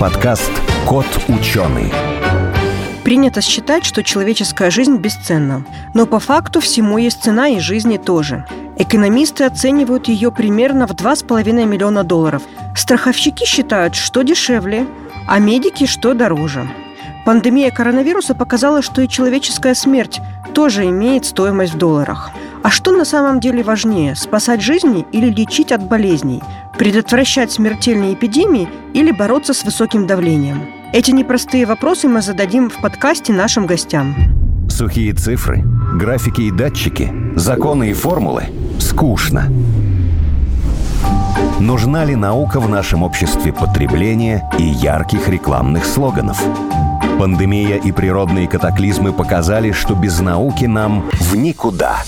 подкаст «Кот ученый». Принято считать, что человеческая жизнь бесценна. Но по факту всему есть цена и жизни тоже. Экономисты оценивают ее примерно в 2,5 миллиона долларов. Страховщики считают, что дешевле, а медики, что дороже. Пандемия коронавируса показала, что и человеческая смерть тоже имеет стоимость в долларах. А что на самом деле важнее – спасать жизни или лечить от болезней? Предотвращать смертельные эпидемии или бороться с высоким давлением? Эти непростые вопросы мы зададим в подкасте нашим гостям. Сухие цифры, графики и датчики, законы и формулы – скучно. Нужна ли наука в нашем обществе потребления и ярких рекламных слоганов? Пандемия и природные катаклизмы показали, что без науки нам в никуда.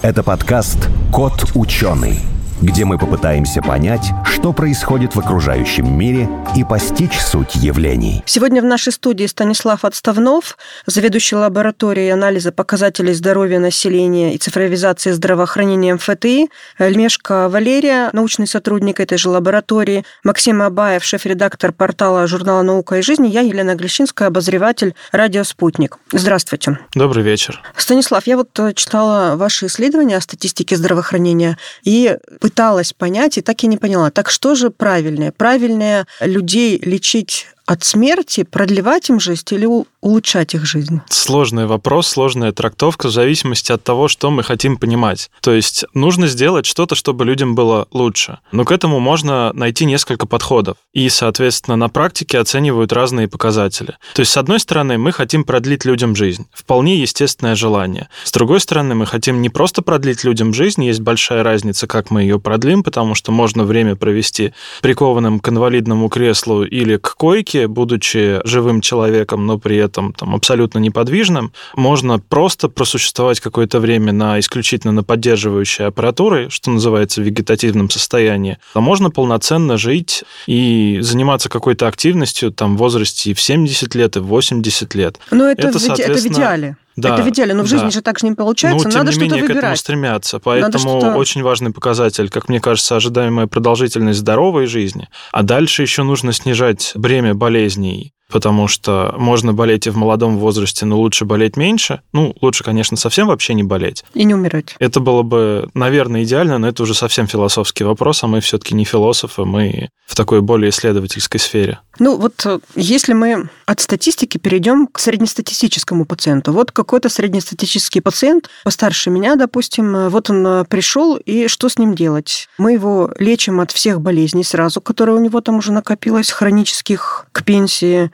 Это подкаст «Кот ученый», где мы попытаемся понять, что происходит в окружающем мире и постичь суть явлений. Сегодня в нашей студии Станислав Отставнов, заведующий лабораторией анализа показателей здоровья населения и цифровизации здравоохранения МФТИ, Льмешка Валерия, научный сотрудник этой же лаборатории, Максим Абаев, шеф-редактор портала журнала «Наука и жизнь», я, Елена Глещинская, обозреватель «Радио Спутник». Здравствуйте. Добрый вечер. Станислав, я вот читала ваши исследования о статистике здравоохранения и пыталась понять и так и не поняла. Так что же правильное? Правильное людей лечить от смерти, продлевать им жизнь или улучшать их жизнь? Сложный вопрос, сложная трактовка в зависимости от того, что мы хотим понимать. То есть нужно сделать что-то, чтобы людям было лучше. Но к этому можно найти несколько подходов. И, соответственно, на практике оценивают разные показатели. То есть, с одной стороны, мы хотим продлить людям жизнь. Вполне естественное желание. С другой стороны, мы хотим не просто продлить людям жизнь, есть большая разница, как мы ее продлим, потому что можно время провести прикованным к инвалидному креслу или к койке, клетки, будучи живым человеком, но при этом там, абсолютно неподвижным, можно просто просуществовать какое-то время на исключительно на поддерживающей аппаратуре, что называется в вегетативном состоянии, а можно полноценно жить и заниматься какой-то активностью там, в возрасте и в 70 лет, и в 80 лет. Но это, это, в, это в идеале. Да, это в идеале, но в жизни да. же так же не получается. Ну, Надо что-то выбирать. к этому стремятся. Поэтому очень важный показатель, как мне кажется, ожидаемая продолжительность здоровой жизни. А дальше еще нужно снижать бремя болезней потому что можно болеть и в молодом возрасте, но лучше болеть меньше. Ну, лучше, конечно, совсем вообще не болеть. И не умирать. Это было бы, наверное, идеально, но это уже совсем философский вопрос, а мы все-таки не философы, мы в такой более исследовательской сфере. Ну, вот э, если мы от статистики перейдем к среднестатистическому пациенту. Вот какой-то среднестатистический пациент, постарше меня, допустим, э, вот он э, пришел, и что с ним делать? Мы его лечим от всех болезней сразу, которые у него там уже накопилось, хронических к пенсии,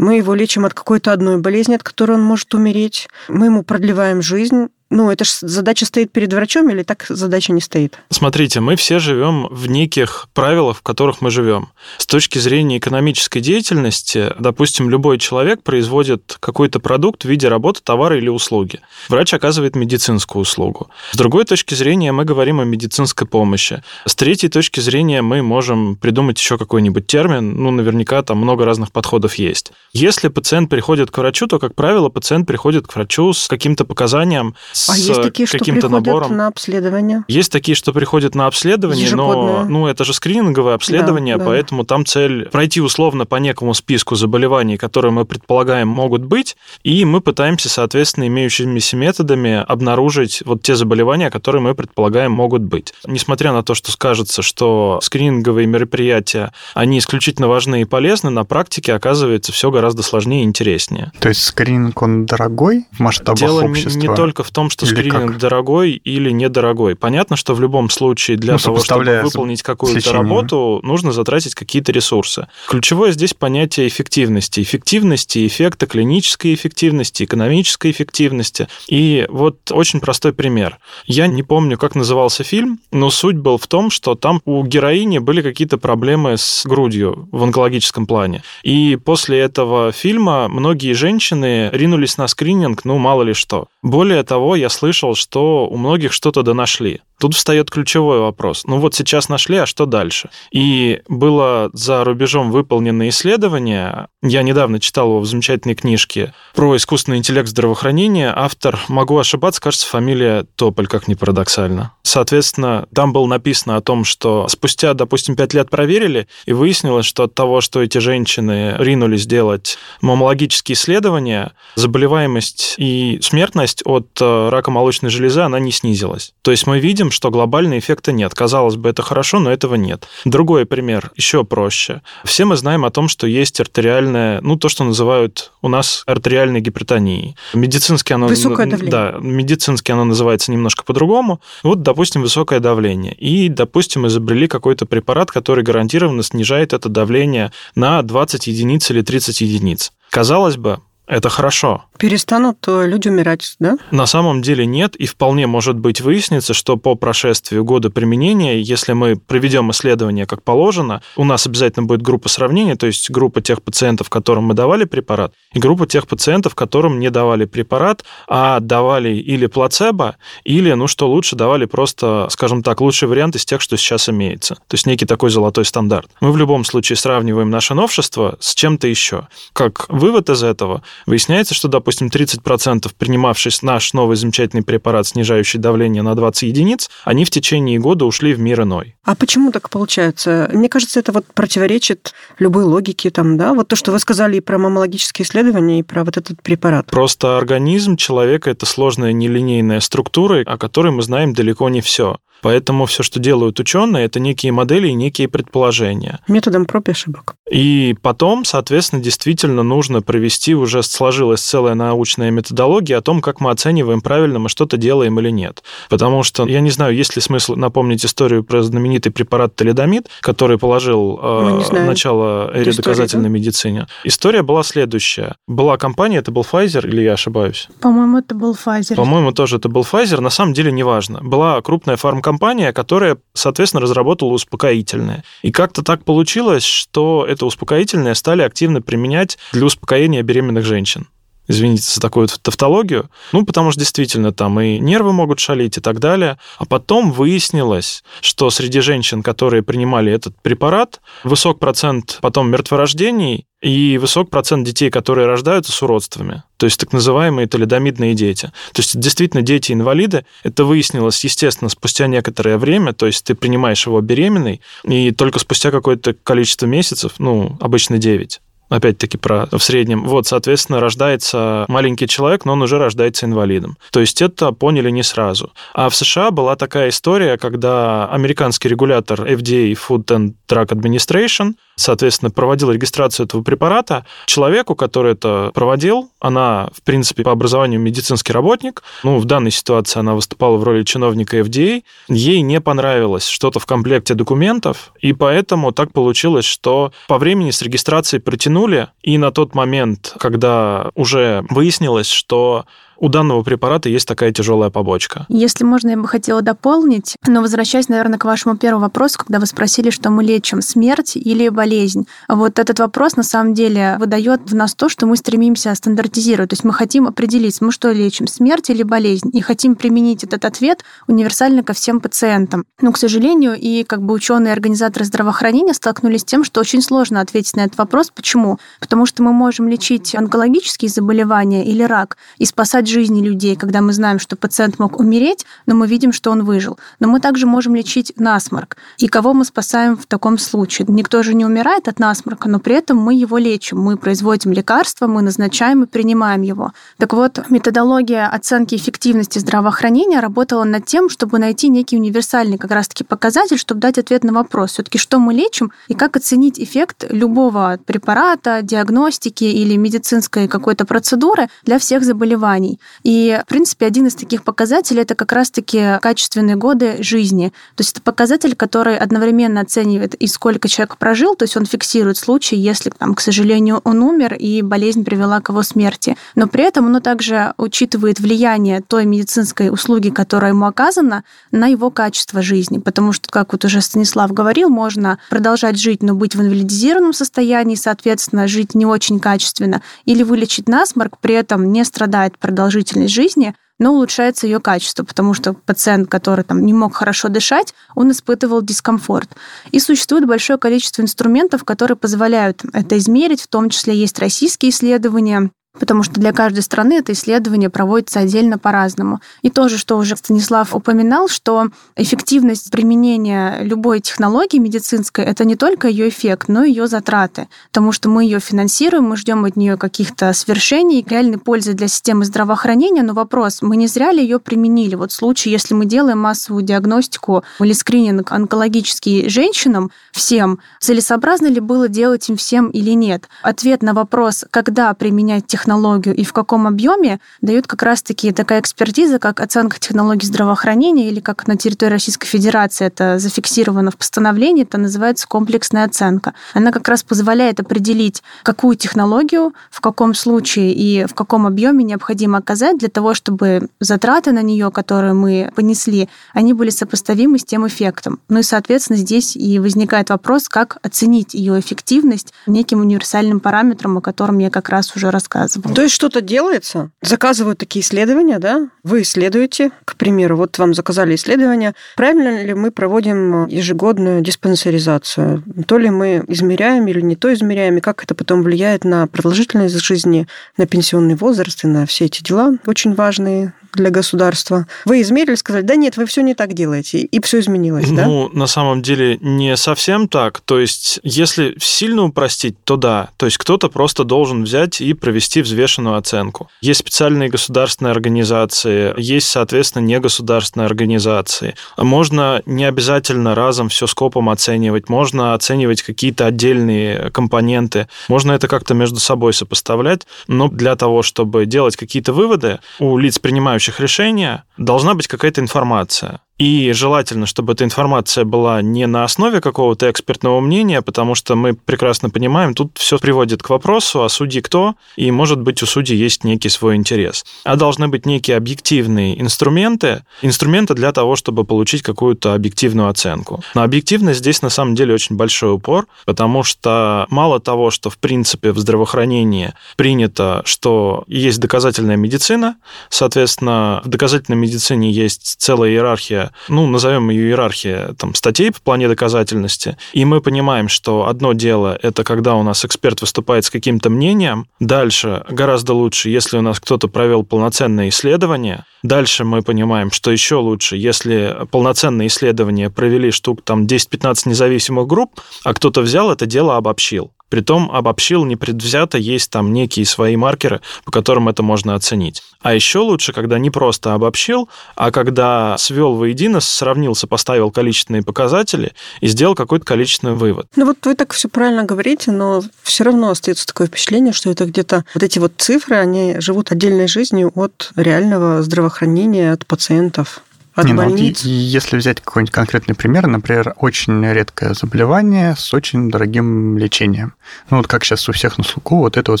мы его лечим от какой-то одной болезни, от которой он может умереть. Мы ему продлеваем жизнь, ну, это же задача стоит перед врачом или так задача не стоит? Смотрите, мы все живем в неких правилах, в которых мы живем. С точки зрения экономической деятельности, допустим, любой человек производит какой-то продукт в виде работы, товара или услуги. Врач оказывает медицинскую услугу. С другой точки зрения мы говорим о медицинской помощи. С третьей точки зрения мы можем придумать еще какой-нибудь термин. Ну, наверняка там много разных подходов есть. Если пациент приходит к врачу, то, как правило, пациент приходит к врачу с каким-то показанием, а есть такие, каким-то набором. на обследование? Есть такие, что приходят на обследование, Ежегодное. но ну, это же скрининговое обследование, да, да. поэтому там цель пройти условно по некому списку заболеваний, которые мы предполагаем могут быть, и мы пытаемся, соответственно, имеющимися методами обнаружить вот те заболевания, которые мы предполагаем могут быть. Несмотря на то, что скажется, что скрининговые мероприятия, они исключительно важны и полезны, на практике оказывается все гораздо сложнее и интереснее. То есть скрининг, он дорогой в масштабах Дело общества? не только в том, что или скрининг как? дорогой или недорогой. Понятно, что в любом случае для ну, того, чтобы выполнить какую-то работу, нужно затратить какие-то ресурсы. Ключевое здесь понятие эффективности. Эффективности, эффекта клинической эффективности, экономической эффективности. И вот очень простой пример. Я не помню, как назывался фильм, но суть был в том, что там у героини были какие-то проблемы с грудью в онкологическом плане. И после этого фильма многие женщины ринулись на скрининг, ну, мало ли что. Более того, я слышал, что у многих что-то донашли. Тут встает ключевой вопрос. Ну вот сейчас нашли, а что дальше? И было за рубежом выполнено исследование, я недавно читал его в замечательной книжке про искусственный интеллект здравоохранения. Автор, могу ошибаться, кажется, фамилия Тополь, как ни парадоксально. Соответственно, там было написано о том, что спустя, допустим, пять лет проверили, и выяснилось, что от того, что эти женщины ринулись делать мамологические исследования, заболеваемость и смертность от э, рака молочной железы, она не снизилась. То есть мы видим, что глобального эффекта нет. Казалось бы, это хорошо, но этого нет. Другой пример, еще проще. Все мы знаем о том, что есть артериальная, ну, то, что называют у нас артериальной гипертонией. Медицински оно... Высокое давление. Да, медицински оно называется немножко по-другому. Вот, допустим, высокое давление. И, допустим, изобрели какой-то препарат, который гарантированно снижает это давление на 20 единиц или 30 единиц. Казалось бы, это хорошо. Перестанут э, люди умирать, да? На самом деле нет, и вполне может быть выяснится, что по прошествию года применения, если мы проведем исследование как положено, у нас обязательно будет группа сравнения, то есть группа тех пациентов, которым мы давали препарат, и группа тех пациентов, которым не давали препарат, а давали или плацебо, или, ну что лучше, давали просто, скажем так, лучший вариант из тех, что сейчас имеется. То есть некий такой золотой стандарт. Мы в любом случае сравниваем наше новшество с чем-то еще. Как вывод из этого, Выясняется, что, допустим, 30% принимавший наш новый замечательный препарат, снижающий давление на 20 единиц, они в течение года ушли в мир иной. А почему так получается? Мне кажется, это вот противоречит любой логике, там, да? Вот то, что вы сказали и про мамологические исследования, и про вот этот препарат. Просто организм человека – это сложная нелинейная структура, о которой мы знаем далеко не все. Поэтому все, что делают ученые, это некие модели и некие предположения. Методом проб и ошибок. И потом, соответственно, действительно нужно провести, уже сложилась целая научная методология о том, как мы оцениваем, правильно мы что-то делаем или нет. Потому что, я не знаю, есть ли смысл напомнить историю про знаменитый препарат талидомид, который положил э, начало эре доказательной да? медицине. История была следующая. Была компания, это был Pfizer, или я ошибаюсь? По-моему, это был Pfizer. По-моему, тоже это был Pfizer. На самом деле, неважно. Была крупная фармкомпания, компания, которая, соответственно, разработала успокоительное. И как-то так получилось, что это успокоительное стали активно применять для успокоения беременных женщин извините за такую тавтологию, ну, потому что действительно там и нервы могут шалить и так далее. А потом выяснилось, что среди женщин, которые принимали этот препарат, высок процент потом мертворождений и высок процент детей, которые рождаются с уродствами, то есть так называемые талидомидные дети. То есть действительно дети-инвалиды. Это выяснилось, естественно, спустя некоторое время, то есть ты принимаешь его беременной, и только спустя какое-то количество месяцев, ну, обычно 9, опять-таки про в среднем. Вот, соответственно, рождается маленький человек, но он уже рождается инвалидом. То есть это поняли не сразу. А в США была такая история, когда американский регулятор FDA, Food and Drug Administration, соответственно, проводил регистрацию этого препарата. Человеку, который это проводил, она, в принципе, по образованию медицинский работник, ну, в данной ситуации она выступала в роли чиновника FDA, ей не понравилось что-то в комплекте документов, и поэтому так получилось, что по времени с регистрацией протянули, и на тот момент, когда уже выяснилось, что у данного препарата есть такая тяжелая побочка. Если можно, я бы хотела дополнить, но возвращаясь, наверное, к вашему первому вопросу, когда вы спросили, что мы лечим, смерть или болезнь. Вот этот вопрос, на самом деле, выдает в нас то, что мы стремимся стандартизировать. То есть мы хотим определить, мы что лечим, смерть или болезнь, и хотим применить этот ответ универсально ко всем пациентам. Но, к сожалению, и как бы ученые и организаторы здравоохранения столкнулись с тем, что очень сложно ответить на этот вопрос. Почему? Потому что мы можем лечить онкологические заболевания или рак и спасать жизни людей, когда мы знаем, что пациент мог умереть, но мы видим, что он выжил. Но мы также можем лечить насморк. И кого мы спасаем в таком случае? Никто же не умирает от насморка, но при этом мы его лечим. Мы производим лекарства, мы назначаем и принимаем его. Так вот, методология оценки эффективности здравоохранения работала над тем, чтобы найти некий универсальный как раз-таки показатель, чтобы дать ответ на вопрос, все-таки что мы лечим и как оценить эффект любого препарата, диагностики или медицинской какой-то процедуры для всех заболеваний. И, в принципе, один из таких показателей – это как раз-таки качественные годы жизни. То есть это показатель, который одновременно оценивает и сколько человек прожил, то есть он фиксирует случаи, если, там, к сожалению, он умер и болезнь привела к его смерти. Но при этом оно также учитывает влияние той медицинской услуги, которая ему оказана, на его качество жизни. Потому что, как вот уже Станислав говорил, можно продолжать жить, но быть в инвалидизированном состоянии, соответственно, жить не очень качественно, или вылечить насморк, при этом не страдает продолжительность жизни, но улучшается ее качество, потому что пациент, который там не мог хорошо дышать, он испытывал дискомфорт. И существует большое количество инструментов, которые позволяют это измерить, в том числе есть российские исследования, потому что для каждой страны это исследование проводится отдельно по-разному. И тоже, что уже Станислав упоминал, что эффективность применения любой технологии медицинской – это не только ее эффект, но и ее затраты, потому что мы ее финансируем, мы ждем от нее каких-то свершений, реальной пользы для системы здравоохранения, но вопрос, мы не зря ли ее применили? Вот случае, если мы делаем массовую диагностику или скрининг онкологический женщинам, всем, целесообразно ли было делать им всем или нет? Ответ на вопрос, когда применять технологию, технологию и в каком объеме, дают как раз-таки такая экспертиза, как оценка технологий здравоохранения, или как на территории Российской Федерации это зафиксировано в постановлении, это называется комплексная оценка. Она как раз позволяет определить, какую технологию, в каком случае и в каком объеме необходимо оказать для того, чтобы затраты на нее, которые мы понесли, они были сопоставимы с тем эффектом. Ну и, соответственно, здесь и возникает вопрос, как оценить ее эффективность неким универсальным параметром, о котором я как раз уже рассказывала рассказывал. То есть что-то делается, заказывают такие исследования, да? Вы исследуете, к примеру, вот вам заказали исследование, правильно ли мы проводим ежегодную диспансеризацию? То ли мы измеряем или не то измеряем, и как это потом влияет на продолжительность жизни, на пенсионный возраст и на все эти дела очень важные для государства. Вы измерили, сказали, да нет, вы все не так делаете, и все изменилось, да? Ну, на самом деле, не совсем так. То есть, если сильно упростить, то да. То есть, кто-то просто должен взять и провести взвешенную оценку. Есть специальные государственные организации, есть, соответственно, негосударственные организации. Можно не обязательно разом все скопом оценивать, можно оценивать какие-то отдельные компоненты, можно это как-то между собой сопоставлять, но для того, чтобы делать какие-то выводы, у лиц, принимающих решения должна быть какая-то информация. И желательно, чтобы эта информация была не на основе какого-то экспертного мнения, потому что мы прекрасно понимаем, тут все приводит к вопросу, а судьи кто, и, может быть, у судьи есть некий свой интерес. А должны быть некие объективные инструменты, инструменты для того, чтобы получить какую-то объективную оценку. На объективность здесь, на самом деле, очень большой упор, потому что мало того, что, в принципе, в здравоохранении принято, что есть доказательная медицина, соответственно, в доказательной медицине есть целая иерархия ну, назовем ее иерархия там, статей по плане доказательности, и мы понимаем, что одно дело – это когда у нас эксперт выступает с каким-то мнением, дальше гораздо лучше, если у нас кто-то провел полноценное исследование, дальше мы понимаем, что еще лучше, если полноценное исследование провели штук там 10-15 независимых групп, а кто-то взял это дело обобщил. Притом обобщил непредвзято, есть там некие свои маркеры, по которым это можно оценить. А еще лучше, когда не просто обобщил, а когда свел воедино, сравнил, сопоставил количественные показатели и сделал какой-то количественный вывод. Ну вот вы так все правильно говорите, но все равно остается такое впечатление, что это где-то вот эти вот цифры, они живут отдельной жизнью от реального здравоохранения, от пациентов от Не, больниц. Ну, вот если взять какой-нибудь конкретный пример, например, очень редкое заболевание с очень дорогим лечением. Ну вот как сейчас у всех на слуху, вот это вот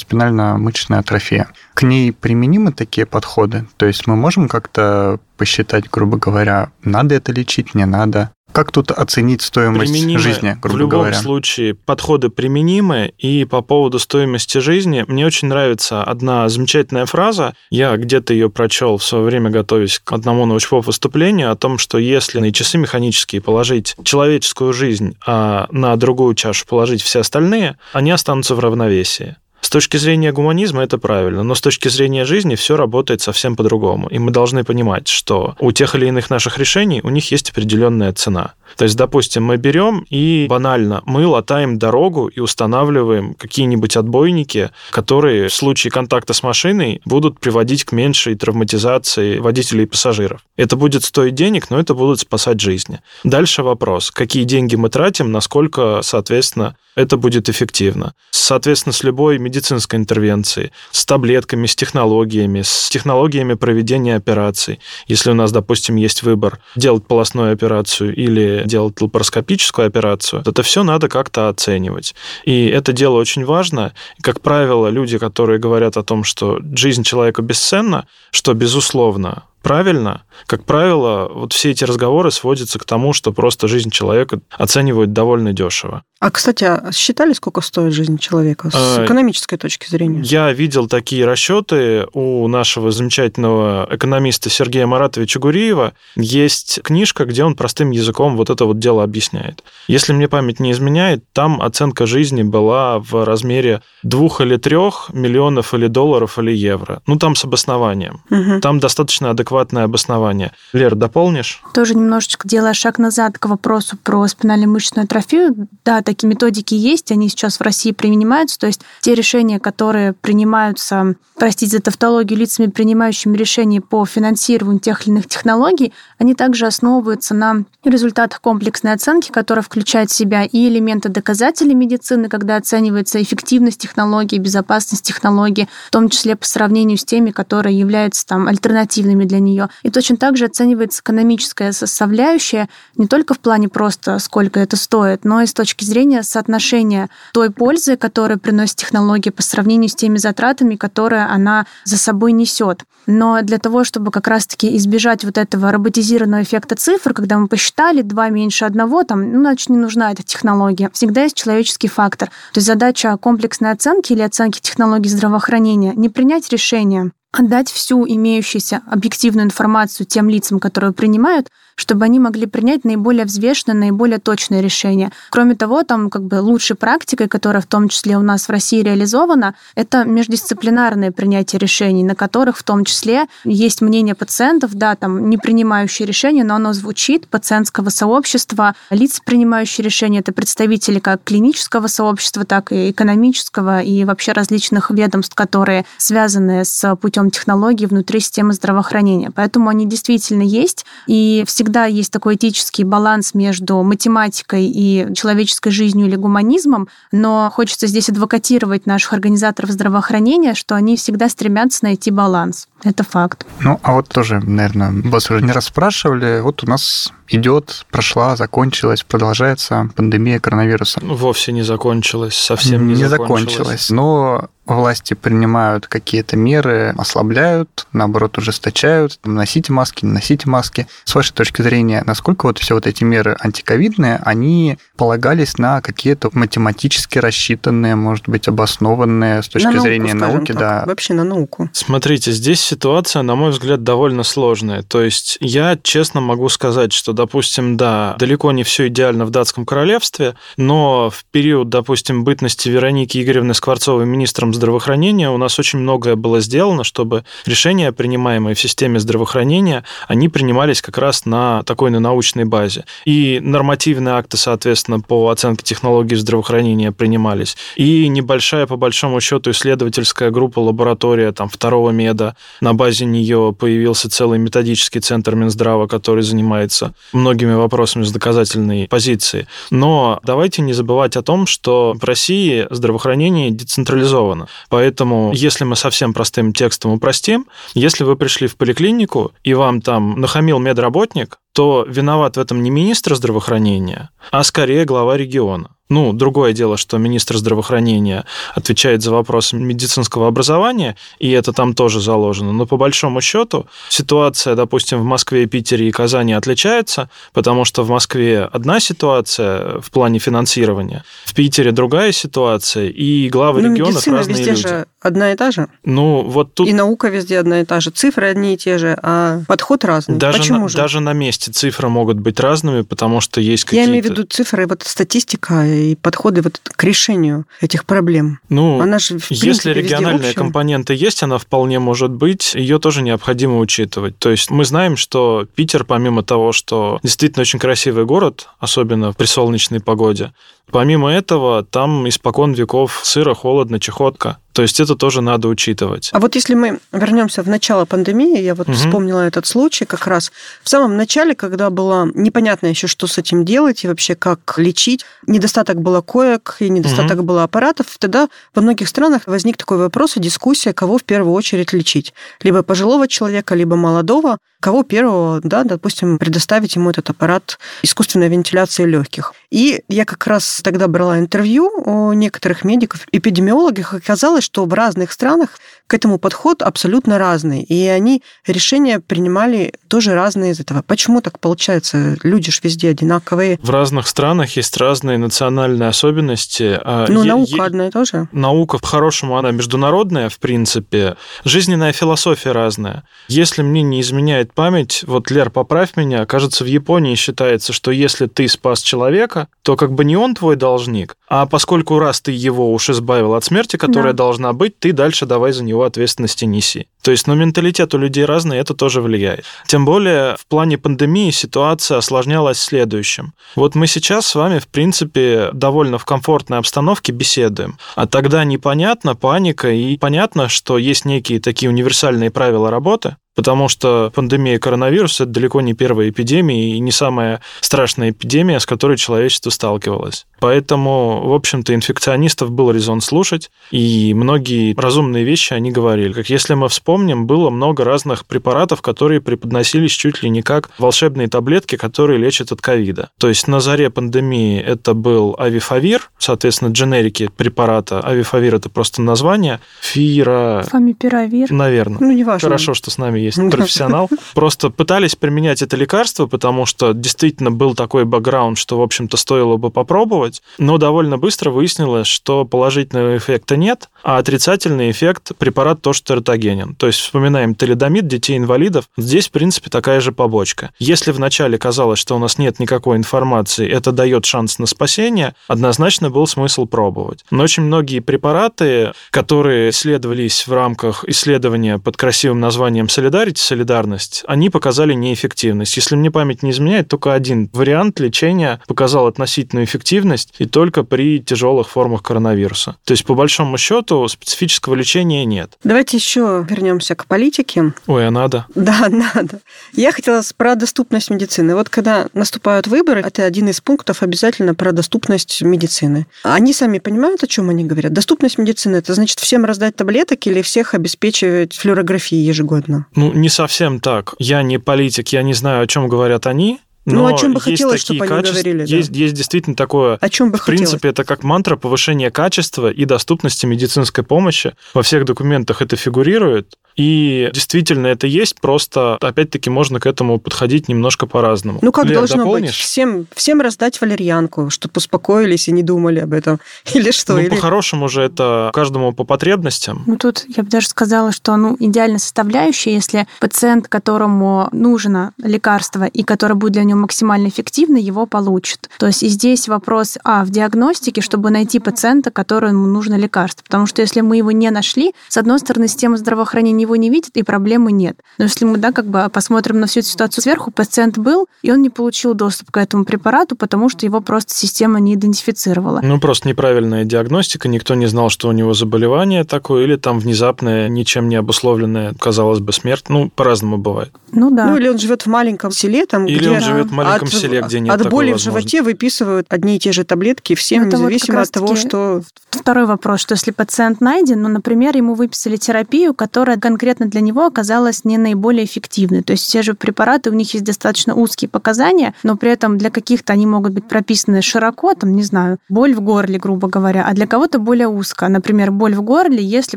спинально-мышечная атрофия. К ней применимы такие подходы? То есть мы можем как-то посчитать, грубо говоря, надо это лечить, не надо? Как тут оценить стоимость применимы, жизни, грубо В любом говоря? случае подходы применимы. И по поводу стоимости жизни мне очень нравится одна замечательная фраза. Я где-то ее прочел в свое время, готовясь к одному научному выступлению, о том, что если на часы механические положить человеческую жизнь, а на другую чашу положить все остальные, они останутся в равновесии. С точки зрения гуманизма это правильно, но с точки зрения жизни все работает совсем по-другому. И мы должны понимать, что у тех или иных наших решений у них есть определенная цена. То есть, допустим, мы берем и банально мы латаем дорогу и устанавливаем какие-нибудь отбойники, которые в случае контакта с машиной будут приводить к меньшей травматизации водителей и пассажиров. Это будет стоить денег, но это будут спасать жизни. Дальше вопрос, какие деньги мы тратим, насколько, соответственно, это будет эффективно. Соответственно, с любой медицинской интервенцией, с таблетками, с технологиями, с технологиями проведения операций. Если у нас, допустим, есть выбор делать полостную операцию или делать лапароскопическую операцию, это все надо как-то оценивать. И это дело очень важно. Как правило, люди, которые говорят о том, что жизнь человека бесценна, что, безусловно, правильно, как правило, вот все эти разговоры сводятся к тому, что просто жизнь человека оценивают довольно дешево. А, кстати, а считали, сколько стоит жизнь человека с а, экономической точки зрения? Я видел такие расчеты у нашего замечательного экономиста Сергея Маратовича Гуриева. Есть книжка, где он простым языком вот это вот дело объясняет. Если мне память не изменяет, там оценка жизни была в размере двух или трех миллионов или долларов или евро. Ну, там с обоснованием. Угу. Там достаточно адекватное обоснование. Лер, дополнишь? Тоже немножечко делая шаг назад к вопросу про спинально-мышечную атрофию. Да, такие методики есть, они сейчас в России принимаются, то есть те решения, которые принимаются, простите за тавтологию, лицами, принимающими решения по финансированию тех или иных технологий, они также основываются на результатах комплексной оценки, которая включает в себя и элементы доказателей медицины, когда оценивается эффективность технологии, безопасность технологии, в том числе по сравнению с теми, которые являются там альтернативными для нее. И точно так же оценивается экономическая составляющая не только в плане просто сколько это стоит, но и с точки зрения соотношения той пользы, которую приносит технология по сравнению с теми затратами, которые она за собой несет. Но для того, чтобы как раз-таки избежать вот этого роботизированного эффекта цифр, когда мы посчитали два меньше одного, там, ну, значит, не нужна эта технология. Всегда есть человеческий фактор. То есть задача комплексной оценки или оценки технологий здравоохранения не принять решение, отдать всю имеющуюся объективную информацию тем лицам, которые принимают, чтобы они могли принять наиболее взвешенное, наиболее точное решение. Кроме того, там как бы лучшей практикой, которая в том числе у нас в России реализована, это междисциплинарное принятие решений, на которых в том числе есть мнение пациентов, да, там не принимающие решения, но оно звучит, пациентского сообщества, лица, принимающие решения, это представители как клинического сообщества, так и экономического и вообще различных ведомств, которые связаны с путем технологий внутри системы здравоохранения. Поэтому они действительно есть, и всегда всегда есть такой этический баланс между математикой и человеческой жизнью или гуманизмом, но хочется здесь адвокатировать наших организаторов здравоохранения, что они всегда стремятся найти баланс. Это факт. Ну, а вот тоже, наверное, вас уже не расспрашивали. Вот у нас идет, прошла, закончилась, продолжается пандемия коронавируса. Вовсе не закончилась, совсем не, не закончилась. закончилась. Но власти принимают какие-то меры, ослабляют, наоборот, ужесточают. Носите маски, не носите маски. С вашей точки зрения, насколько вот все вот эти меры антиковидные, они полагались на какие-то математически рассчитанные, может быть, обоснованные с точки на науку, зрения науки, так, да. Вообще на науку. Смотрите, здесь ситуация, на мой взгляд, довольно сложная. То есть я честно могу сказать, что, допустим, да, далеко не все идеально в датском королевстве, но в период, допустим, бытности Вероники Игоревны Скворцовой министром здравоохранения у нас очень многое было сделано, чтобы решения, принимаемые в системе здравоохранения, они принимались как раз на такой на научной базе. И нормативные акты, соответственно, по оценке технологий здравоохранения принимались. И небольшая, по большому счету, исследовательская группа, лаборатория там, второго меда, на базе нее появился целый методический центр Минздрава, который занимается многими вопросами с доказательной позиции. Но давайте не забывать о том, что в России здравоохранение децентрализовано. Поэтому, если мы совсем простым текстом упростим, если вы пришли в поликлинику и вам там нахамил медработник, то виноват в этом не министр здравоохранения, а скорее глава региона. Ну, другое дело, что министр здравоохранения отвечает за вопросы медицинского образования, и это там тоже заложено. Но по большому счету ситуация, допустим, в Москве, Питере и Казани отличается, потому что в Москве одна ситуация в плане финансирования, в Питере другая ситуация, и главы ну, регионов разные люди. же одна и та же. Ну, вот тут... И наука везде одна и та же. Цифры одни и те же, а подход разный. Даже Почему на, же? Даже на месте цифры могут быть разными, потому что есть какие-то... Я имею в виду цифры, вот статистика и подходы вот к решению этих проблем. Ну, она же, в если принципе, региональная компонента есть, она вполне может быть, ее тоже необходимо учитывать. То есть мы знаем, что Питер, помимо того, что действительно очень красивый город, особенно при солнечной погоде, помимо этого там испокон веков сыро, холодно, чехотка. То есть это тоже надо учитывать. А вот если мы вернемся в начало пандемии, я вот угу. вспомнила этот случай как раз в самом начале, когда было непонятно еще, что с этим делать и вообще как лечить, недостаток было коек и недостаток угу. было аппаратов, тогда во многих странах возник такой вопрос и дискуссия, кого в первую очередь лечить. Либо пожилого человека, либо молодого, кого первого, да, допустим, предоставить ему этот аппарат искусственной вентиляции легких. И я как раз тогда брала интервью у некоторых медиков, эпидемиологов, оказалось, что в разных странах к этому подход абсолютно разный, и они решения принимали тоже разные из этого. Почему так получается? Люди же везде одинаковые. В разных странах есть разные национальные особенности. А ну, е- наука е- одна и тоже. Наука, по-хорошему, она международная, в принципе. Жизненная философия разная. Если мне не изменяет память, вот, Лер, поправь меня, кажется, в Японии считается, что если ты спас человека, то как бы не он твой должник, а поскольку раз ты его уж избавил от смерти, которая да. должна быть, ты дальше давай за него ответственности неси. То есть, ну, менталитет у людей разный, это тоже влияет. Тем более, в плане пандемии ситуация осложнялась следующим. Вот мы сейчас с вами, в принципе, довольно в комфортной обстановке беседуем. А тогда непонятно, паника, и понятно, что есть некие такие универсальные правила работы, потому что пандемия коронавируса – это далеко не первая эпидемия и не самая страшная эпидемия, с которой человечество сталкивалось. Поэтому, в общем-то, инфекционистов был резон слушать, и многие разумные вещи они говорили. Как если мы вспомним, было много разных препаратов, которые преподносились чуть ли не как волшебные таблетки, которые лечат от ковида. То есть на заре пандемии это был авифавир, соответственно, дженерики препарата. Авифавир – это просто название. Фира... Фамипиравир. Наверное. Ну, неважно. Хорошо, что с нами есть есть профессионал. Просто пытались применять это лекарство, потому что действительно был такой бэкграунд, что, в общем-то, стоило бы попробовать, но довольно быстро выяснилось, что положительного эффекта нет, а отрицательный эффект препарат тоже тератогенен. То есть вспоминаем талидомид детей-инвалидов, здесь, в принципе, такая же побочка. Если вначале казалось, что у нас нет никакой информации, это дает шанс на спасение, однозначно был смысл пробовать. Но очень многие препараты, которые исследовались в рамках исследования под красивым названием Solidarity, солидарность, они показали неэффективность. Если мне память не изменяет, только один вариант лечения показал относительную эффективность и только при тяжелых формах коронавируса. То есть, по большому счету, специфического лечения нет. Давайте еще вернемся к политике. Ой, а надо? Да, надо. Я хотела про доступность медицины. Вот когда наступают выборы, это один из пунктов обязательно про доступность медицины. Они сами понимают, о чем они говорят. Доступность медицины это значит всем раздать таблеток или всех обеспечивать флюорографией ежегодно? Ну, не совсем так. Я не политик, я не знаю, о чем говорят они. Но ну, о чем бы хотелось, чтобы они качеств... говорили? Да. Есть, есть действительно такое... О чем бы В хотелось? принципе, это как мантра повышения качества и доступности медицинской помощи. Во всех документах это фигурирует. И действительно это есть, просто опять-таки можно к этому подходить немножко по-разному. Ну как Лер, должно дополнишь? быть? Всем, всем раздать валерьянку, чтобы успокоились и не думали об этом. Или что? Ну, Или... по-хорошему же это каждому по потребностям. Ну тут я бы даже сказала, что ну, идеальная составляющая, если пациент, которому нужно лекарство и которое будет для него максимально эффективно, его получит. То есть и здесь вопрос, а, в диагностике, чтобы найти пациента, которому нужно лекарство. Потому что если мы его не нашли, с одной стороны, система здравоохранения его не видит, и проблемы нет. Но если мы, да, как бы посмотрим на всю эту ситуацию сверху, пациент был, и он не получил доступ к этому препарату, потому что его просто система не идентифицировала. Ну, просто неправильная диагностика, никто не знал, что у него заболевание такое, или там внезапное, ничем не обусловленное, казалось бы, смерть. Ну, по-разному бывает. Ну да. Ну, или он живет в маленьком селе, там, или где... он живет в маленьком от, селе, где нет От боли в животе выписывают одни и те же таблетки всем, Это независимо вот от того, что... Второй вопрос, что если пациент найден, ну, например, ему выписали терапию, которая конкретно для него оказалась не наиболее эффективной. То есть все же препараты, у них есть достаточно узкие показания, но при этом для каких-то они могут быть прописаны широко, там, не знаю, боль в горле, грубо говоря, а для кого-то более узко. Например, боль в горле, если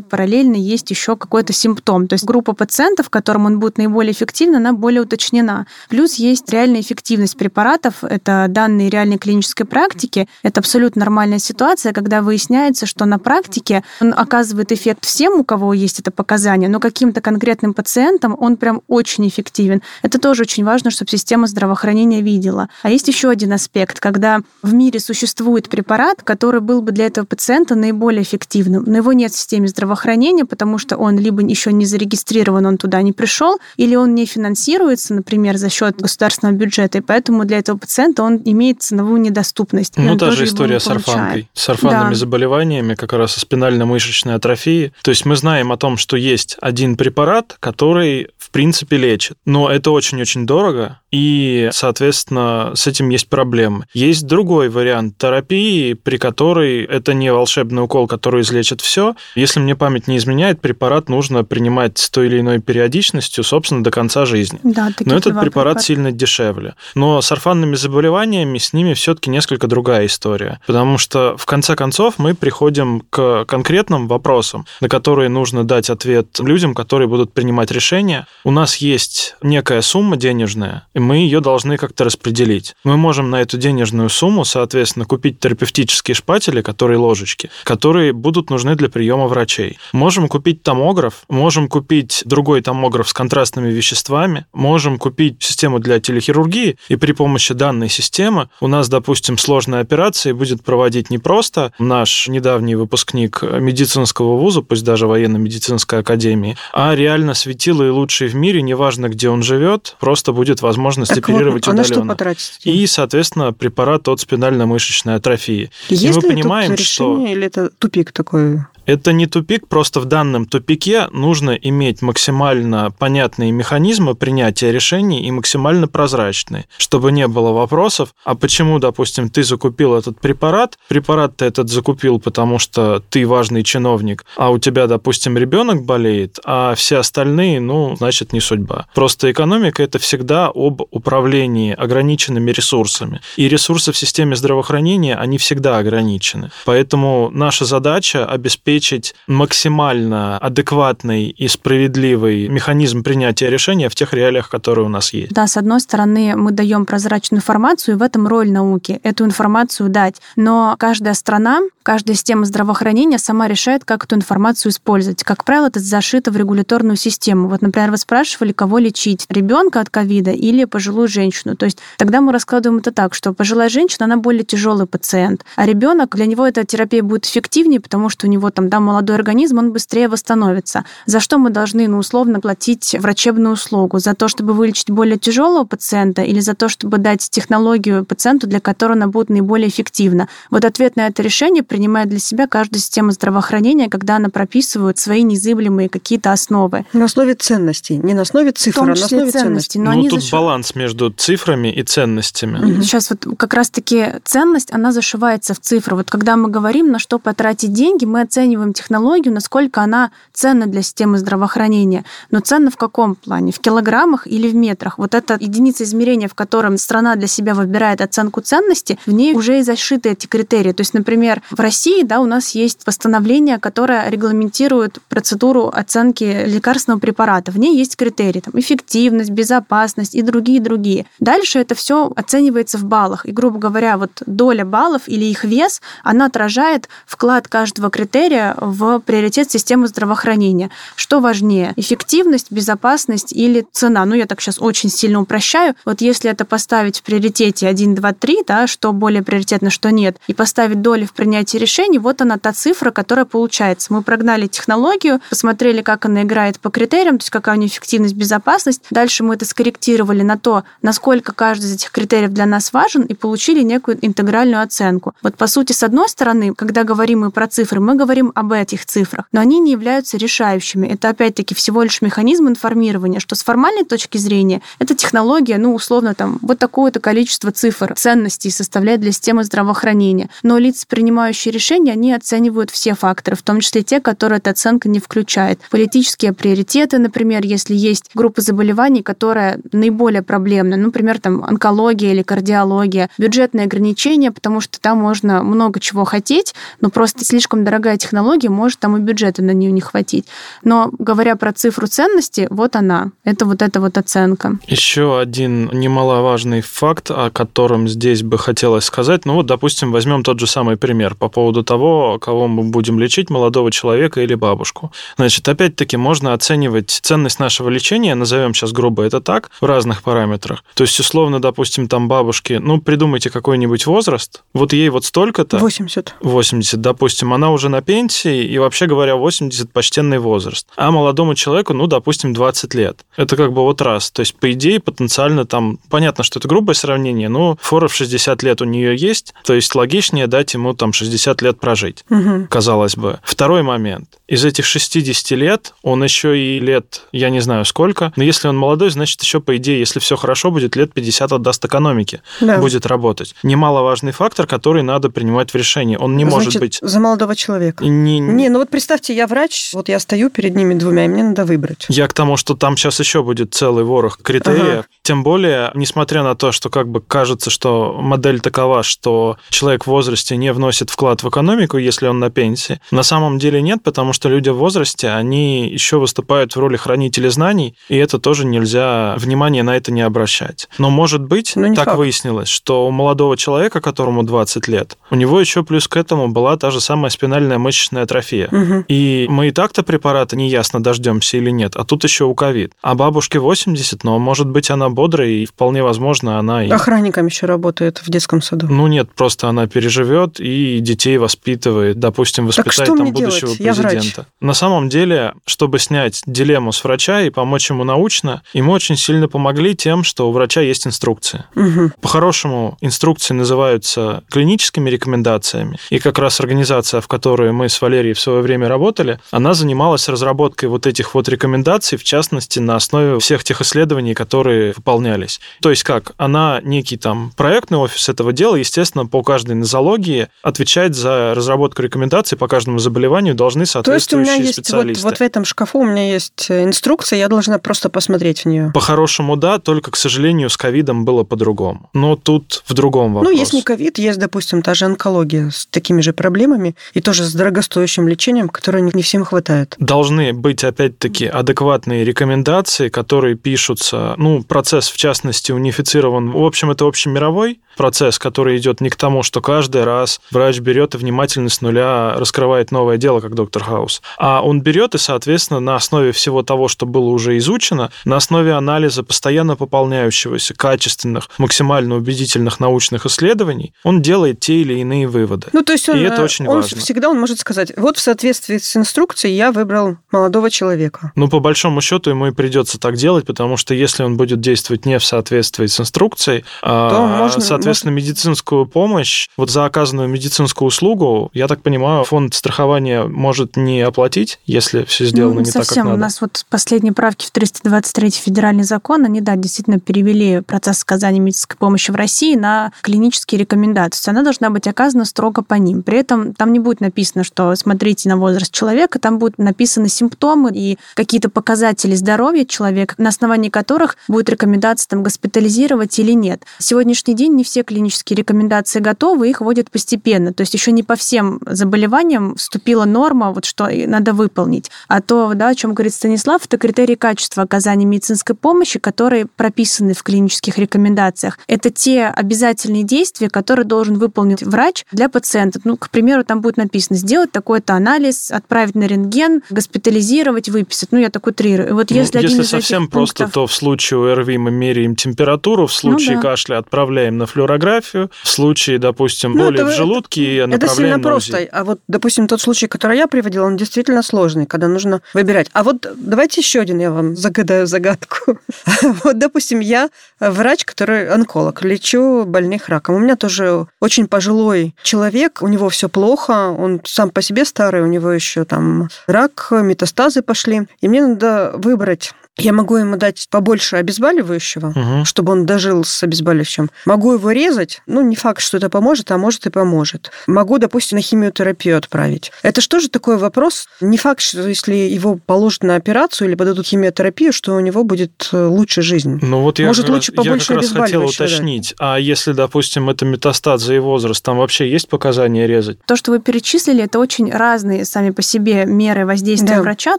параллельно есть еще какой-то симптом. То есть группа пациентов, которым он будет наиболее эффективна, она более уточнена. Плюс есть реальная эффективность препаратов. Это данные реальной клинической практики. Это абсолютно нормальная ситуация, когда выясняется, что на практике он оказывает эффект всем, у кого есть это показание, но каким-то конкретным пациентам он прям очень эффективен. Это тоже очень важно, чтобы система здравоохранения видела. А есть еще один аспект, когда в мире существует препарат, который был бы для этого пациента наиболее эффективным, но его нет в системе здравоохранения, потому что он либо еще не зарегистрирован, он туда не пришел, или он не финансируется, например, за счет государственного бюджета, и поэтому для этого пациента он имеет ценовую недоступность. Ну, та же история с орфанкой, с орфанными да. заболеваниями, как раз спинально-мышечной атрофии. То есть мы знаем о том, что есть один препарат, который, в принципе, лечит. Но это очень-очень дорого, и, соответственно, с этим есть проблемы. Есть другой вариант терапии, при которой это не волшебный укол, который излечит все. Если мне память не изменяет, препарат нужно принимать с той или иной периодичностью, собственно, до конца жизни. Да, Но этот препарат препарат сильно дешевле. Но с орфанными заболеваниями с ними все-таки несколько другая история. Потому что, в конце концов, мы приходим к конкретным вопросам, на которые нужно дать ответ людям, которые будут принимать решения. У нас есть некая сумма денежная, и мы ее должны как-то распределить. Мы можем на эту денежную сумму, соответственно, купить терапевтические шпатели, которые ложечки, которые будут нужны для приема врачей. Можем купить томограф, можем купить другой томограф с контрастными веществами, можем купить систему для телехирургии, и при помощи данной системы у нас, допустим, сложная операция будет проводить не просто наш недавний выпускник медицинского вуза, пусть даже военно-медицинской академии, а реально светило и лучший в мире, неважно, где он живет, просто будет возможность так оперировать вот, удаленно. А на что потратить? И, соответственно, препарат от спинально-мышечной атрофии. Есть и мы ли понимаем, тут решение, что... или это тупик такой? Это не тупик, просто в данном тупике нужно иметь максимально понятные механизмы принятия решений и максимально прозрачные, чтобы не было вопросов, а почему, допустим, ты закупил этот препарат, препарат ты этот закупил, потому что ты важный чиновник, а у тебя, допустим, ребенок болеет, а все остальные, ну, значит, не судьба. Просто экономика – это всегда об управлении ограниченными ресурсами. И ресурсы в системе здравоохранения, они всегда ограничены. Поэтому наша задача – обеспечить обеспечить максимально адекватный и справедливый механизм принятия решения в тех реалиях, которые у нас есть. Да, с одной стороны, мы даем прозрачную информацию, и в этом роль науки, эту информацию дать. Но каждая страна, каждая система здравоохранения сама решает, как эту информацию использовать. Как правило, это зашито в регуляторную систему. Вот, например, вы спрашивали, кого лечить, ребенка от ковида или пожилую женщину. То есть тогда мы раскладываем это так, что пожилая женщина, она более тяжелый пациент, а ребенок, для него эта терапия будет эффективнее, потому что у него там да, молодой организм, он быстрее восстановится. За что мы должны, ну, условно, платить врачебную услугу? За то, чтобы вылечить более тяжелого пациента или за то, чтобы дать технологию пациенту, для которой она будет наиболее эффективна? Вот ответ на это решение принимает для себя каждая система здравоохранения, когда она прописывает свои незыблемые какие-то основы. На основе ценностей, не на основе цифр, а на основе ценностей. Но ну, тут заш... баланс между цифрами и ценностями. Угу. Сейчас вот как раз-таки ценность, она зашивается в цифры. Вот когда мы говорим, на что потратить деньги, мы оцениваем оцениваем технологию, насколько она ценна для системы здравоохранения. Но ценна в каком плане? В килограммах или в метрах? Вот эта единица измерения, в котором страна для себя выбирает оценку ценности, в ней уже и зашиты эти критерии. То есть, например, в России да, у нас есть постановление, которое регламентирует процедуру оценки лекарственного препарата. В ней есть критерии, там, эффективность, безопасность и другие-другие. Дальше это все оценивается в баллах. И, грубо говоря, вот доля баллов или их вес, она отражает вклад каждого критерия в приоритет системы здравоохранения. Что важнее, эффективность, безопасность или цена? Ну, я так сейчас очень сильно упрощаю. Вот если это поставить в приоритете 1, 2, 3, да, что более приоритетно, что нет, и поставить доли в принятии решений, вот она та цифра, которая получается. Мы прогнали технологию, посмотрели, как она играет по критериям, то есть какая у нее эффективность, безопасность. Дальше мы это скорректировали на то, насколько каждый из этих критериев для нас важен, и получили некую интегральную оценку. Вот по сути, с одной стороны, когда говорим мы про цифры, мы говорим об этих цифрах, но они не являются решающими. Это опять-таки всего лишь механизм информирования, что с формальной точки зрения эта технология, ну, условно, там, вот такое-то количество цифр, ценностей составляет для системы здравоохранения. Но лица, принимающие решения, они оценивают все факторы, в том числе те, которые эта оценка не включает. Политические приоритеты, например, если есть группа заболеваний, которая наиболее проблемна, например, там, онкология или кардиология, бюджетные ограничения, потому что там можно много чего хотеть, но просто слишком дорогая технология технологии, может там и бюджета на нее не хватить. Но говоря про цифру ценности, вот она. Это вот эта вот оценка. Еще один немаловажный факт, о котором здесь бы хотелось сказать. Ну вот, допустим, возьмем тот же самый пример по поводу того, кого мы будем лечить, молодого человека или бабушку. Значит, опять-таки можно оценивать ценность нашего лечения, назовем сейчас грубо это так, в разных параметрах. То есть, условно, допустим, там бабушки, ну, придумайте какой-нибудь возраст, вот ей вот столько-то... 80. 80, допустим, она уже на пенсии, пенсии, и вообще говоря, 80 почтенный возраст. А молодому человеку, ну, допустим, 20 лет. Это как бы вот раз. То есть, по идее, потенциально там, понятно, что это грубое сравнение, но фора в 60 лет у нее есть, то есть логичнее дать ему там 60 лет прожить, угу. казалось бы. Второй момент. Из этих 60 лет он еще и лет, я не знаю сколько, но если он молодой, значит, еще, по идее, если все хорошо, будет лет 50 отдаст экономике, да. будет работать. Немаловажный фактор, который надо принимать в решении. Он не значит, может быть... за молодого человека. Не... не, ну вот представьте, я врач, вот я стою перед ними двумя, и мне надо выбрать. Я к тому, что там сейчас еще будет целый ворох критериев. Ага. Тем более, несмотря на то, что как бы кажется, что модель такова, что человек в возрасте не вносит вклад в экономику, если он на пенсии, на самом деле нет, потому что люди в возрасте, они еще выступают в роли хранителей знаний, и это тоже нельзя, внимание на это не обращать. Но может быть, ну, так факт. выяснилось, что у молодого человека, которому 20 лет, у него еще плюс к этому была та же самая спинальная мышечная атрофия. Угу. И мы и так-то препарата неясно дождемся или нет, а тут еще у ковид. А бабушке 80, но может быть она бодрая, и вполне возможно она... И... Охранником еще работает в детском саду. Ну нет, просто она переживет и детей воспитывает, допустим, воспитает там будущего делать? президента. На самом деле, чтобы снять дилемму с врача и помочь ему научно, ему очень сильно помогли тем, что у врача есть инструкции. Угу. По-хорошему, инструкции называются клиническими рекомендациями. И как раз организация, в которой мы с Валерией в свое время работали, она занималась разработкой вот этих вот рекомендаций, в частности, на основе всех тех исследований, которые выполнялись. То есть как? Она некий там проектный офис этого дела, естественно, по каждой нозологии отвечать за разработку рекомендаций по каждому заболеванию должны соответствующие То есть у меня есть специалисты. Вот, вот в этом шкафу у меня есть инструкция, я должна просто посмотреть в нее. По-хорошему, да, только, к сожалению, с ковидом было по-другому. Но тут в другом вопрос. Ну, есть не ковид, есть, допустим, та же онкология с такими же проблемами и тоже с дорогостоящим лечением, которое не всем хватает. Должны быть, опять-таки, адекватные рекомендации, которые пишутся. Ну, процесс, в частности, унифицирован. В общем, это общемировой процесс, который идет не к тому, что каждый раз врач берет и внимательно с нуля раскрывает новое дело, как доктор Хаус, а он берет и, соответственно, на основе всего того, что было уже изучено, на основе анализа постоянно пополняющегося, качественных, максимально убедительных научных исследований, он делает те или иные выводы. Ну, то есть он, и это очень он важно. всегда он может сказать, вот в соответствии с инструкцией я выбрал молодого человека. Ну, по большому счету ему и придется так делать, потому что если он будет действовать не в соответствии с инструкцией, а, то а, можно, соответственно, можно... медицинскую помощь, вот за оказанную медицинскую услугу, я так понимаю, фонд страхования может не оплатить, если все сделано ну, не совсем. так, как надо. У нас вот последние правки в 323 федеральный закон, они, да, действительно перевели процесс оказания медицинской помощи в России на клинические рекомендации. То есть она должна быть оказана строго по ним. При этом там не будет написано, что смотрите на возраст человека, там будут написаны симптомы и какие-то показатели здоровья человека, на основании которых будет рекомендация там госпитализировать или нет. Сегодняшний день не все клинические рекомендации готовы, их вводят постепенно. То есть еще не по всем заболеваниям вступила норма, вот что надо выполнить. А то, да, о чем говорит Станислав, это критерии качества оказания медицинской помощи, которые прописаны в клинических рекомендациях. Это те обязательные действия, которые должен выполнить врач для пациента. Ну, к примеру, там будет написано сделать такой-то анализ, отправить на рентген, госпитализировать, выписать. Ну, я так утрирую. Вот если, ну, если совсем просто, пунктов... то в случае ОРВИ мы меряем температуру, в случае ну, да. кашля отправляем на флюорографию, в случае, допустим, ну, боли это, в желудке это, это сильно просто. А вот, допустим, тот случай, который я приводила, он действительно сложный, когда нужно выбирать. А вот давайте еще один я вам загадаю загадку. Вот, допустим, я врач, который онколог, лечу больных раком. У меня тоже очень пожилой человек, у него все плохо, он сам по себе старый, у него еще там рак, метастазы пошли. И мне надо выбрать я могу ему дать побольше обезболивающего, угу. чтобы он дожил с обезболивающим. Могу его резать. Ну, не факт, что это поможет, а может и поможет. Могу, допустим, на химиотерапию отправить. Это что же такой вопрос? Не факт, что если его положат на операцию или подадут химиотерапию, что у него будет э, лучше жизнь. Ну вот я может, лучше раз, побольше я как раз хотел уточнить. Да. А если, допустим, это метастазы и возраст, там вообще есть показания резать? То, что вы перечислили, это очень разные сами по себе меры воздействия да. врача.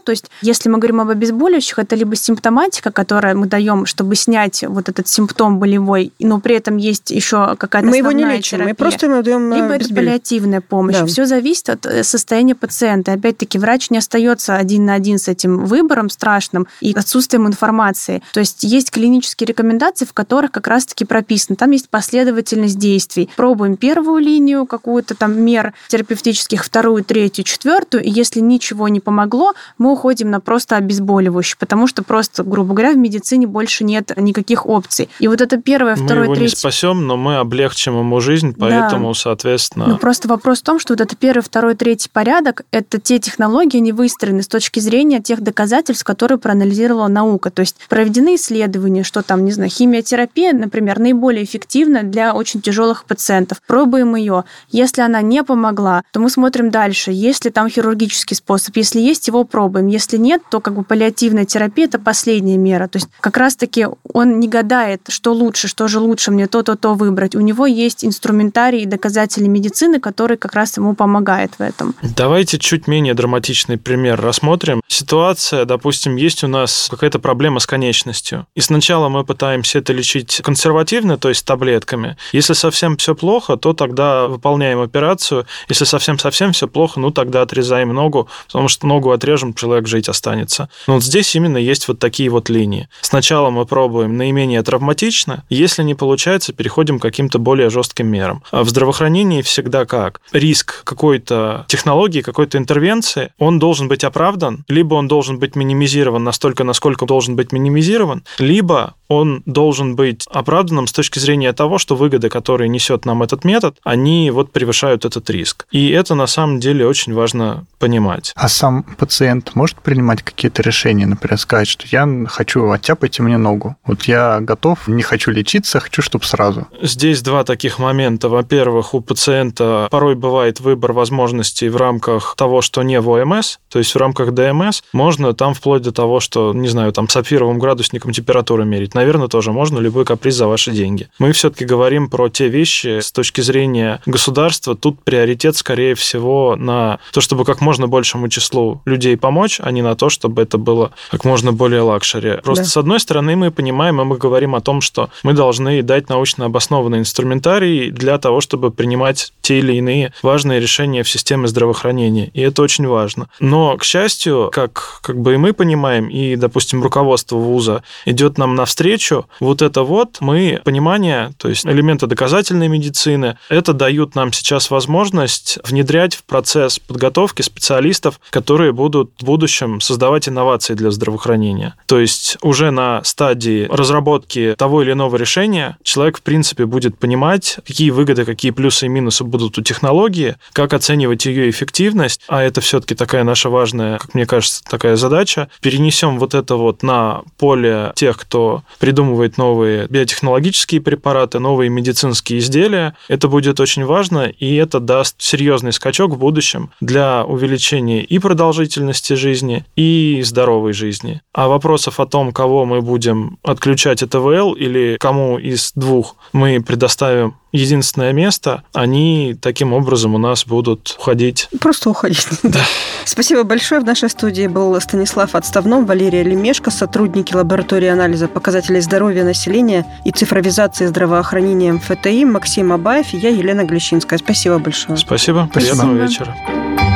То есть, если мы говорим об обезболивающих, это либо симптоматика, которую мы даем, чтобы снять вот этот симптом болевой, но при этом есть еще какая-то Мы его не лечим, терапия. мы просто ему даем Либо это паллиативная помощь. Да. Все зависит от э, состояния пациента. Опять-таки, врач не остается один на один с этим выбором страшным и отсутствием информации. То есть есть клинические рекомендации, в которых как раз-таки прописано. Там есть последовательность действий. Пробуем первую линию какую-то там мер терапевтических, вторую, третью, четвертую, и если ничего не помогло, мы уходим на просто обезболивающее, потому что просто, грубо говоря, в медицине больше нет никаких опций. И вот это первое, второе, мы его третье... не спасем, но мы облегчим ему жизнь, поэтому, да. соответственно... Ну, просто вопрос в том, что вот это первый, второй, третий порядок, это те технологии, они выстроены с точки зрения тех доказательств, которые проанализировала наука. То есть проведены исследования, что там, не знаю, химиотерапия, например, наиболее эффективна для очень тяжелых пациентов. Пробуем ее. Если она не помогла, то мы смотрим дальше, есть ли там хирургический способ. Если есть, его пробуем. Если нет, то как бы паллиативная терапия – это последняя мера. То есть как раз-таки он не гадает, что лучше, что же лучше мне то-то-то выбрать. У него есть инструментарий и доказатели медицины, который как раз ему помогает в этом. Давайте чуть менее драматичный пример рассмотрим. Ситуация, допустим, есть у нас какая-то проблема с конечностью. И сначала мы пытаемся это лечить консервативно, то есть таблетками. Если совсем все плохо, то тогда выполняем операцию. Если совсем-совсем все плохо, ну тогда отрезаем ногу, потому что ногу отрежем, человек жить останется. Но вот здесь именно есть вот такие вот линии. Сначала мы пробуем наименее травматично, если не получается, переходим к каким-то более жестким мерам. А в здравоохранении всегда как? Риск какой-то технологии, какой-то интервенции, он должен быть оправдан, либо он должен быть минимизирован настолько, насколько должен быть минимизирован, либо он должен быть оправданным с точки зрения того, что выгоды, которые несет нам этот метод, они вот превышают этот риск. И это на самом деле очень важно понимать. А сам пациент может принимать какие-то решения, например, сказать, что я хочу оттяпайте мне ногу. Вот я готов, не хочу лечиться, хочу, чтобы сразу. Здесь два таких момента. Во-первых, у пациента порой бывает выбор возможностей в рамках того, что не в ОМС, то есть в рамках ДМС, можно там вплоть до того, что, не знаю, там сапфировым градусником температуры мерить наверное, тоже можно любой каприз за ваши деньги. Мы все-таки говорим про те вещи с точки зрения государства. Тут приоритет, скорее всего, на то, чтобы как можно большему числу людей помочь, а не на то, чтобы это было как можно более luxury. Просто да. с одной стороны мы понимаем, и мы говорим о том, что мы должны дать научно обоснованный инструментарий для того, чтобы принимать те или иные важные решения в системе здравоохранения. И это очень важно. Но, к счастью, как, как бы и мы понимаем, и, допустим, руководство вуза идет нам навстречу, навстречу, вот это вот мы понимание, то есть элементы доказательной медицины, это дают нам сейчас возможность внедрять в процесс подготовки специалистов, которые будут в будущем создавать инновации для здравоохранения. То есть уже на стадии разработки того или иного решения человек, в принципе, будет понимать, какие выгоды, какие плюсы и минусы будут у технологии, как оценивать ее эффективность, а это все-таки такая наша важная, как мне кажется, такая задача. Перенесем вот это вот на поле тех, кто придумывает новые биотехнологические препараты, новые медицинские изделия. Это будет очень важно, и это даст серьезный скачок в будущем для увеличения и продолжительности жизни, и здоровой жизни. А вопросов о том, кого мы будем отключать от ТВЛ или кому из двух мы предоставим единственное место, они таким образом у нас будут уходить. Просто уходить. Да. Спасибо большое. В нашей студии был Станислав Отставном, Валерия Лемешко, сотрудники лаборатории анализа показателей здоровья населения и цифровизации здравоохранения МФТИ, Максим Абаев и я, Елена Глещинская. Спасибо большое. Спасибо. Приятного Спасибо. вечера.